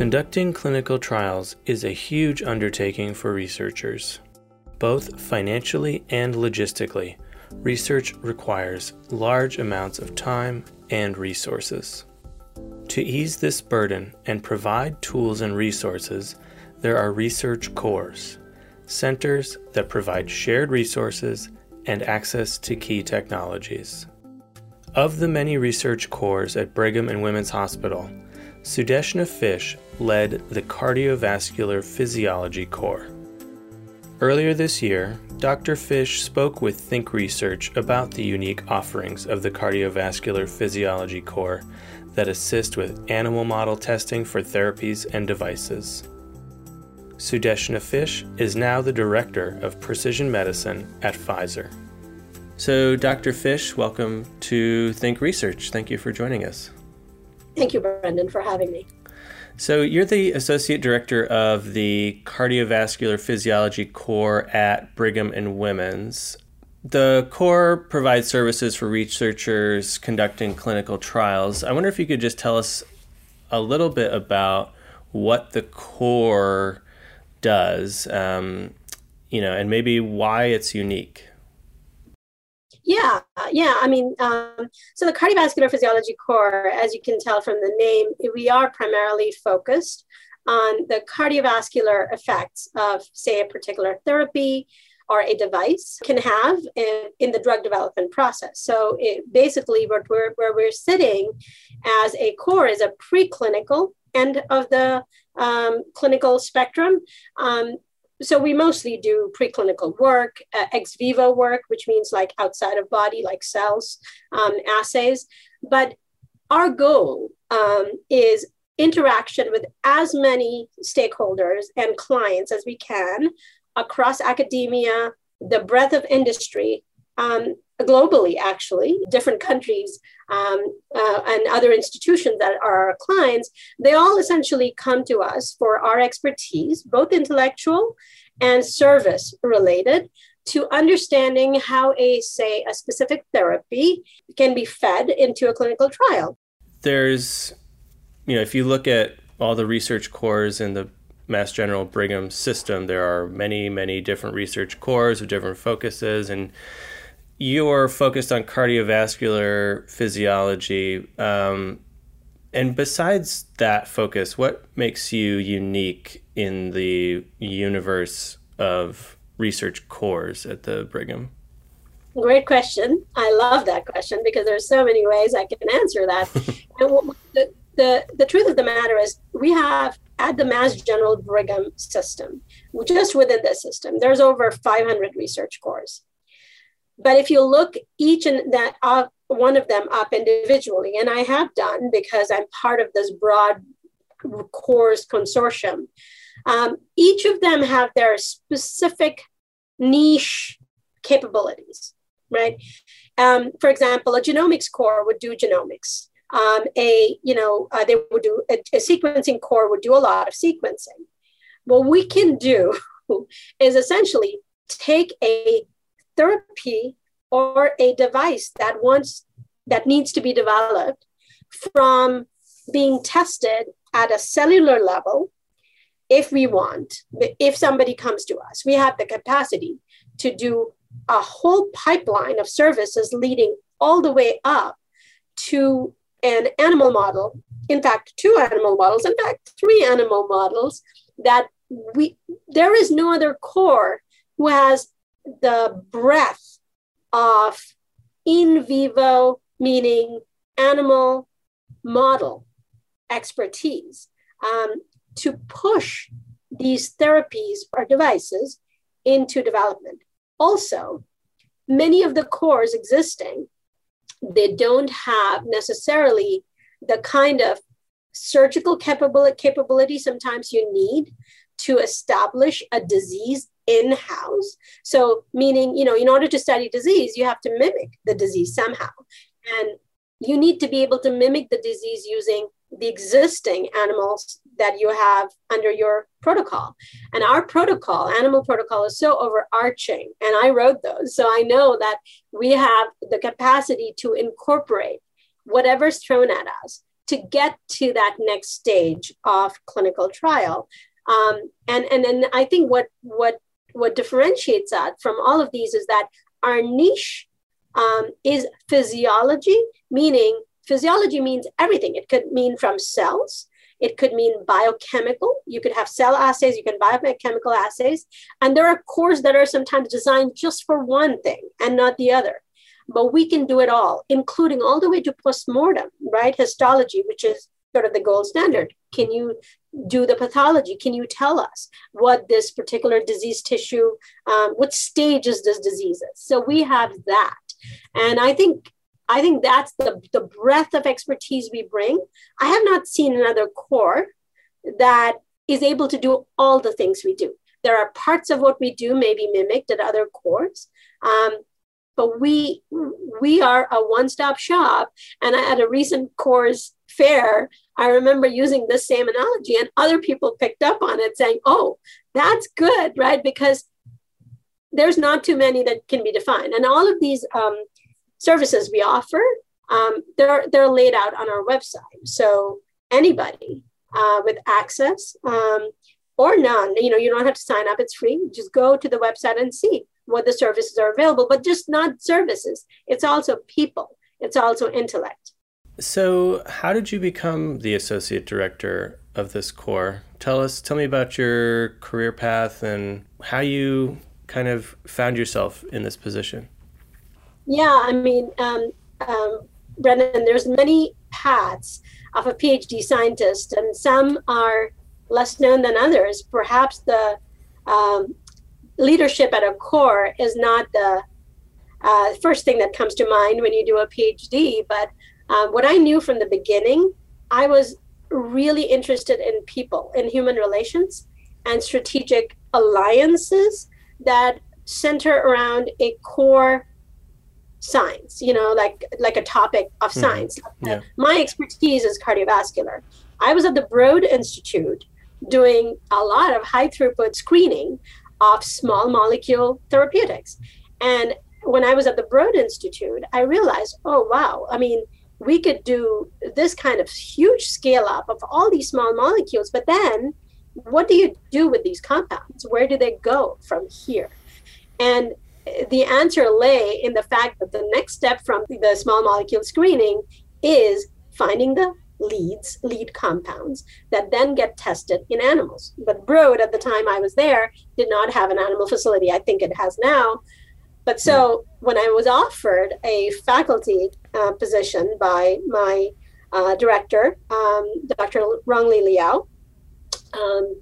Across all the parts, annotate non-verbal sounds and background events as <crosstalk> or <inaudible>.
Conducting clinical trials is a huge undertaking for researchers. Both financially and logistically, research requires large amounts of time and resources. To ease this burden and provide tools and resources, there are research cores, centers that provide shared resources and access to key technologies. Of the many research cores at Brigham and Women's Hospital, Sudeshna Fish led the Cardiovascular Physiology Core. Earlier this year, Dr. Fish spoke with Think Research about the unique offerings of the Cardiovascular Physiology Core that assist with animal model testing for therapies and devices. Sudeshna Fish is now the Director of Precision Medicine at Pfizer. So, Dr. Fish, welcome to Think Research. Thank you for joining us. Thank you, Brendan, for having me. So, you're the Associate Director of the Cardiovascular Physiology Core at Brigham and Women's. The core provides services for researchers conducting clinical trials. I wonder if you could just tell us a little bit about what the core does, um, you know, and maybe why it's unique. Yeah, yeah. I mean, um, so the cardiovascular physiology core, as you can tell from the name, we are primarily focused on the cardiovascular effects of, say, a particular therapy or a device can have in, in the drug development process. So it, basically, what we're, where we're sitting as a core is a preclinical end of the um, clinical spectrum. Um, so we mostly do preclinical work, uh, ex vivo work, which means like outside of body, like cells um, assays. But our goal um, is interaction with as many stakeholders and clients as we can across academia, the breadth of industry, um, globally, actually, different countries um, uh, and other institutions that are our clients, they all essentially come to us for our expertise, both intellectual and service related, to understanding how a, say, a specific therapy can be fed into a clinical trial. There's, you know, if you look at all the research cores in the Mass General Brigham system, there are many, many different research cores with different focuses, and you're focused on cardiovascular physiology. Um, and besides that focus, what makes you unique in the universe of research cores at the Brigham? Great question. I love that question because there's so many ways I can answer that. <laughs> and the, the, the truth of the matter is, we have at the Mass General Brigham system, just within the system, there's over 500 research cores. But if you look each and that uh, one of them up individually, and I have done because I'm part of this broad cores consortium, um, each of them have their specific niche capabilities, right? Um, for example, a genomics core would do genomics. Um, a you know uh, they would do a, a sequencing core would do a lot of sequencing. What we can do <laughs> is essentially take a therapy or a device that wants that needs to be developed from being tested at a cellular level if we want if somebody comes to us. We have the capacity to do a whole pipeline of services leading all the way up to an animal model in fact two animal models in fact three animal models that we there is no other core who has the breadth of in vivo, meaning animal model expertise um, to push these therapies or devices into development. Also, many of the cores existing they don't have necessarily the kind of surgical capability, capability sometimes you need to establish a disease in house. So, meaning, you know, in order to study disease, you have to mimic the disease somehow. And you need to be able to mimic the disease using the existing animals that you have under your protocol. And our protocol, animal protocol, is so overarching. And I wrote those. So I know that we have the capacity to incorporate whatever's thrown at us to get to that next stage of clinical trial. Um, and and and I think what what what differentiates us from all of these is that our niche um, is physiology, meaning physiology means everything. It could mean from cells, it could mean biochemical. You could have cell assays, you can biochemical assays. And there are cores that are sometimes designed just for one thing and not the other. But we can do it all, including all the way to postmortem, right? Histology, which is sort of the gold standard. Can you do the pathology? Can you tell us what this particular disease tissue, um, what stage is this disease is? So we have that. And I think I think that's the, the breadth of expertise we bring. I have not seen another core that is able to do all the things we do. There are parts of what we do maybe mimicked at other cores, um, but we we are a one-stop shop. And I, at a recent cores fair, I remember using this same analogy, and other people picked up on it, saying, "Oh, that's good, right?" Because there's not too many that can be defined, and all of these um, services we offer, um, they're, they're laid out on our website. So anybody uh, with access um, or none, you know, you don't have to sign up, it's free. Just go to the website and see what the services are available, but just not services. It's also people, it's also intellect. So, how did you become the associate director of this core? Tell us, tell me about your career path and how you kind of found yourself in this position. Yeah, I mean, um, um, Brendan, there's many paths of a PhD scientist, and some are less known than others. Perhaps the um, leadership at a core is not the uh, first thing that comes to mind when you do a PhD, but uh, what I knew from the beginning, I was really interested in people, in human relations, and strategic alliances that center around a core science you know like like a topic of mm-hmm. science yeah. my expertise is cardiovascular i was at the broad institute doing a lot of high throughput screening of small molecule therapeutics and when i was at the broad institute i realized oh wow i mean we could do this kind of huge scale up of all these small molecules but then what do you do with these compounds where do they go from here and the answer lay in the fact that the next step from the small molecule screening is finding the leads, lead compounds that then get tested in animals. But Broad, at the time I was there, did not have an animal facility. I think it has now. But so when I was offered a faculty uh, position by my uh, director, um, Dr. Ronglih Liao, um,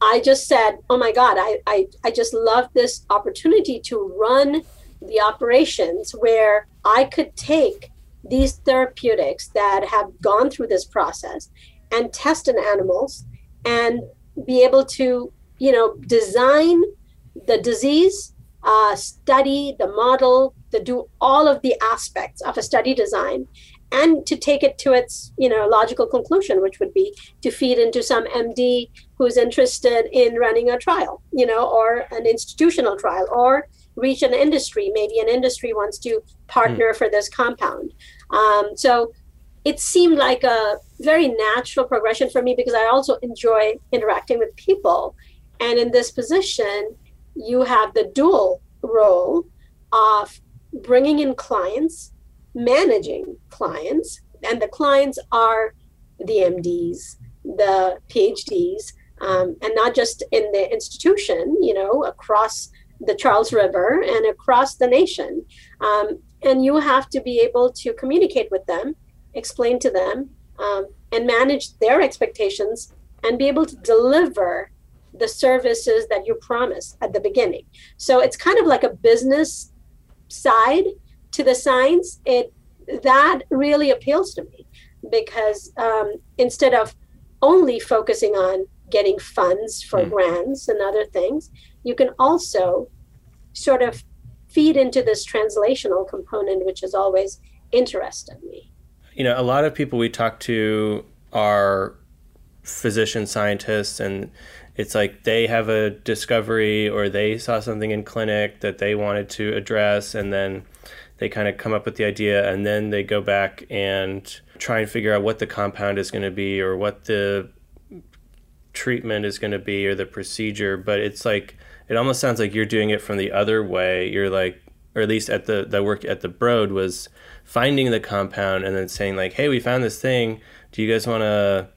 I just said, oh my God, I, I, I just love this opportunity to run the operations where I could take these therapeutics that have gone through this process and test in animals and be able to, you know, design the disease, uh, study the model, to do all of the aspects of a study design and to take it to its you know logical conclusion which would be to feed into some md who's interested in running a trial you know or an institutional trial or reach an industry. Maybe an industry wants to partner mm. for this compound. Um, so it seemed like a very natural progression for me because i also enjoy interacting with people. And in this position you have the dual role of bringing in clients managing clients, and the clients are the MDs, the PhDs, um, and not just in the institution, you know, across the Charles River and across the nation. Um, and you have to be able to communicate with them, explain to them, um, and manage their expectations and be able to deliver the services that you promise at the beginning. So it's kind of like a business side to the science, it that really appeals to me because um, instead of only focusing on getting funds for mm. grants and other things, you can also sort of feed into this translational component, which has always interested me. You know, a lot of people we talk to are physician scientists and it's like they have a discovery or they saw something in clinic that they wanted to address and then they kind of come up with the idea and then they go back and try and figure out what the compound is going to be or what the treatment is going to be or the procedure. But it's like it almost sounds like you're doing it from the other way. You're like or at least at the the work at the broad was finding the compound and then saying like hey we found this thing. Do you guys want to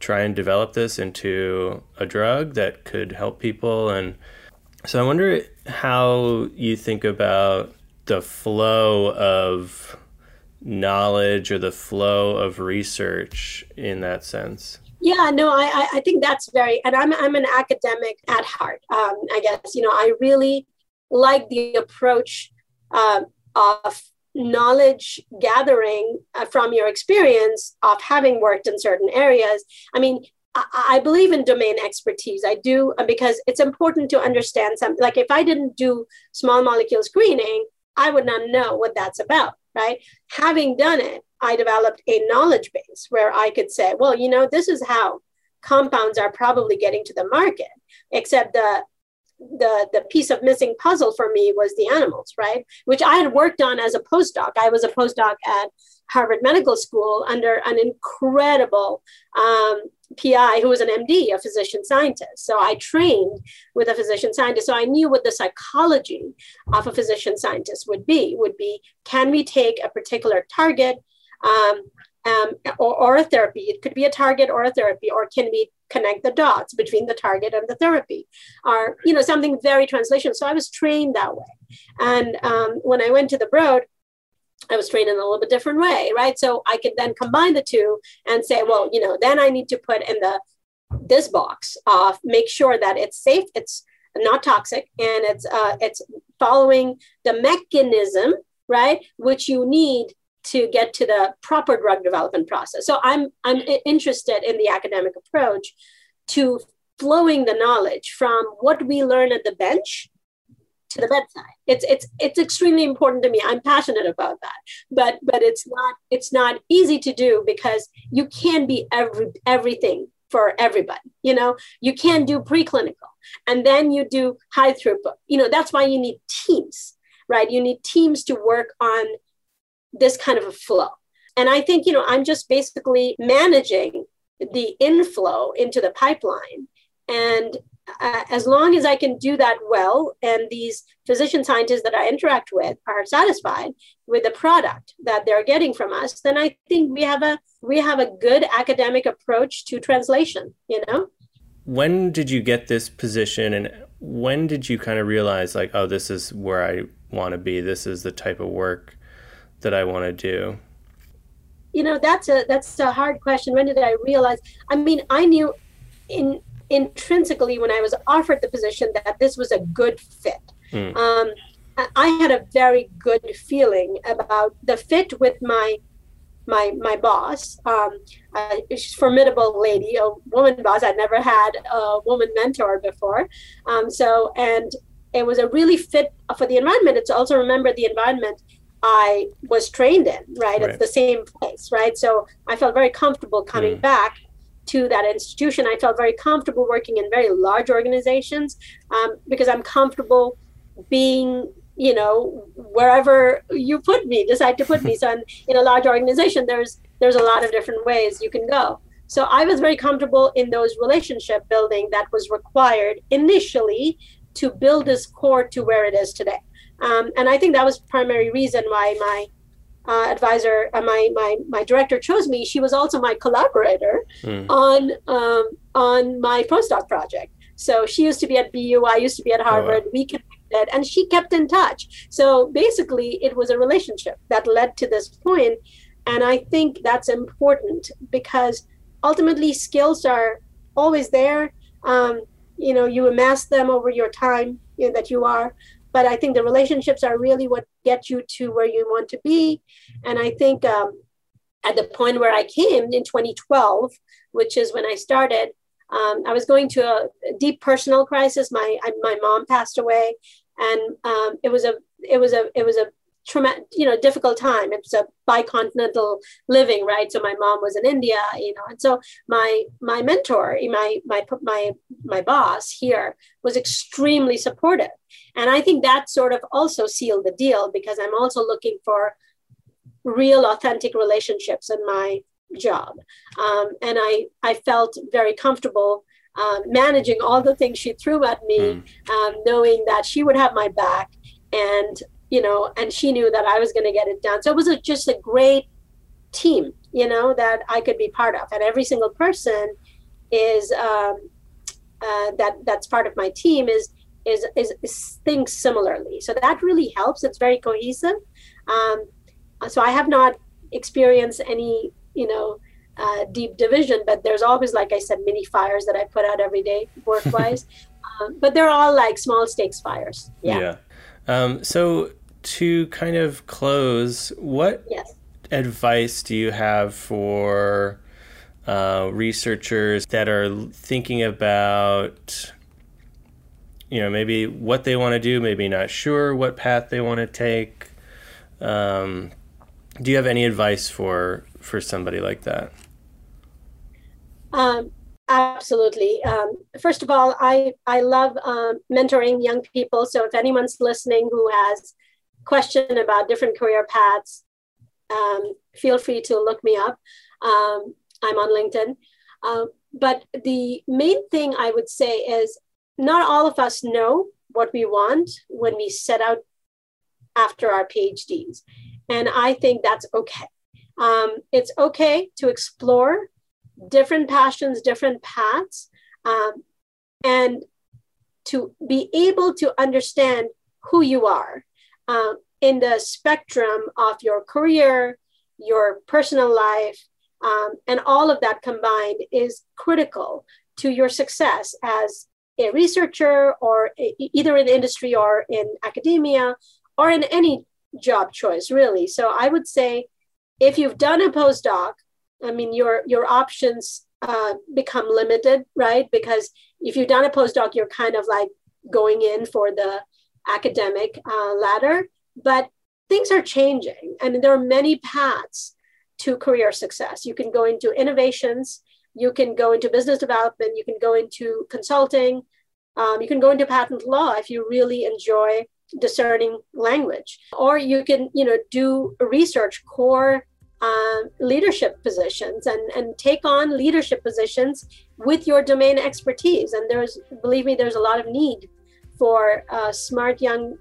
try and develop this into a drug that could help people. And so i wonder how you think about the flow of knowledge or the flow of research in that sense. Yeah no i i think that's very and i'm i'm an academic at heart. Um, i guess you know i really like the approach uh, of knowledge gathering uh, from your experience of having worked in certain areas. I mean, I, believe in domain expertise. I do uh, because it's important to understand something. Like if I didn't do small molecule screening, I would not know what that's about, right? Having done it, I developed a knowledge base where I could say, well, you know, this is how compounds are probably getting to the market, except the the the piece of missing puzzle for me was the animals, right? Which I had worked on as a postdoc. I was a postdoc at Harvard Medical School under an incredible um, PI who was an MD, a physician scientist. So I trained with a physician scientist. So I knew what the psychology of a physician scientist would be. Would be can we take a particular target um, um, or, or, a therapy? It could be a target or a therapy, or can we connect the dots between the target and the therapy or you know something very translational. So i was trained that way. And um, when i went to the broad i was trained in a little bit different way right? So i could then combine the two and say well you know then i need to put in the this box of make sure that it's safe it's not toxic and it's uh, it's following the mechanism right which you need to get to the proper drug development process. So I'm I'm interested in the academic approach to flowing the knowledge from what we learn at the bench to the bedside. It's it's it's extremely important to me. I'm passionate about that. But but it's not it's not easy to do because you can be every everything for everybody. You know, you can do preclinical and then you do high throughput. You know, that's why you need teams, right? You need teams to work on this kind of a flow. And I think, you know, I'm just basically managing the inflow into the pipeline. And uh, as long as I can do that well, and these physician scientists that I interact with are satisfied with the product that they're getting from us, then I think we have a we have a good academic approach to translation. You know. When did you get this position, and when did you kind of realize, like, oh, this is where I want to be. This is the type of work that I want to do? You know, that's a that's a hard question. When did I realize? I mean, I knew in intrinsically when I was offered the position that this was a good fit. Mm. Um, I had a very good feeling about the fit with my my my boss. Um, uh, she's formidable lady, a woman boss. I'd never had a woman mentor before. Um, so and it was a really fit for the environment. It's also remember the environment I was trained in, right? right? It's the same place, right? So I felt very comfortable coming mm. back to that institution. I felt very comfortable working in very large organizations um, because I'm comfortable being, you know, wherever you put me, decide to put me. So in, in a large organization, there's there's a lot of different ways you can go. So I was very comfortable in those relationship building that was required initially to build this core to where it is today. Um, and I think that was primary reason why my uh, advisor, uh, my my my director chose me. She was also my collaborator mm. on um, on my postdoc project. So she used to be at BU, I used to be at Harvard. Oh, wow. We connected, and she kept in touch. So basically, it was a relationship that led to this point, and I think that's important because ultimately skills are always there. Um, you know, you amass them over your time you know, that you are but I think the relationships are really what get you to where you want to be. And I think um, at the point where I came in 2012, which is when I started, um, I was going to a deep personal crisis. My I, my mom passed away, and um, it was a it was a it was a traumatic, you know, difficult time. It's a bicontinental living, right? So my mom was in India, you know, and so my my mentor, my my my my boss here was extremely supportive, and I think that sort of also sealed the deal because I'm also looking for real, authentic relationships in my job. Um, and I, I felt very comfortable um, managing all the things she threw at me, mm. um, knowing that she would have my back and, you know, and she knew that I was going to get it done. So it was a, just a great team, you know, that I could be part of. And every single person is, um, uh, that that's part of my team is, is, is, is thinks similarly. So that really helps. It's very cohesive. Um, so I have not experienced any you know uh, deep division but there's always like i said mini fires that i put out every day work wise <laughs> um, but they're all like small stakes fires yeah, yeah. Um, so to kind of close what yes. advice do you have for uh, researchers that are thinking about you know maybe what they want to do maybe not sure what path they want to take um, do you have any advice for for somebody like that? Um, absolutely. Um, first of all, I I love um, mentoring young people. So if anyone's listening who has question about different career paths, um, feel free to look me up. Um, I'm on LinkedIn. Uh, but the main thing I would say is not all of us know what we want when we set out after our PhDs. And I think that's okay. Um, it's okay to explore different passions, different paths, um, and to be able to understand who you are uh, in the spectrum of your career, your personal life, um, and all of that combined is critical to your success as a researcher or a, either in industry or in academia or in any job choice, really. So I would say if you've done a postdoc, I mean, your your options uh, become limited, right? Because if you've done a postdoc, you're kind of like going in for the academic uh, ladder. But things are changing. I mean, there are many paths to career success. You can go into innovations, you can go into business development, you can go into consulting, um, you can go into patent law if you really enjoy discerning language or you can you know do research core uh, leadership positions and and take on leadership positions with your domain expertise and there's believe me there's a lot of need for uh, smart young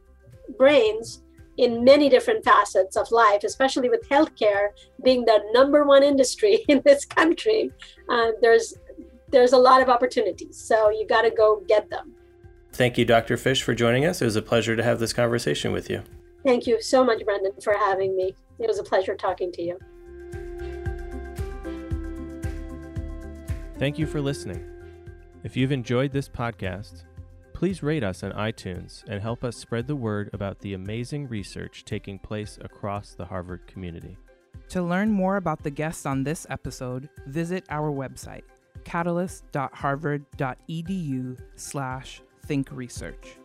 brains in many different facets of life, especially with healthcare being the number one industry <laughs> in this country. Uh, there's there's a lot of opportunities, so you got to go get them. Thank you, Dr. Fish, for joining us. It was a pleasure to have this conversation with you. Thank you so much, Brendan, for having me. It was a pleasure talking to you. Thank you for listening. If you've enjoyed this podcast, please rate us on iTunes and help us spread the word about the amazing research taking place across the Harvard community. To learn more about the guests on this episode, visit our website, catalyst.harvard.edu slash think research.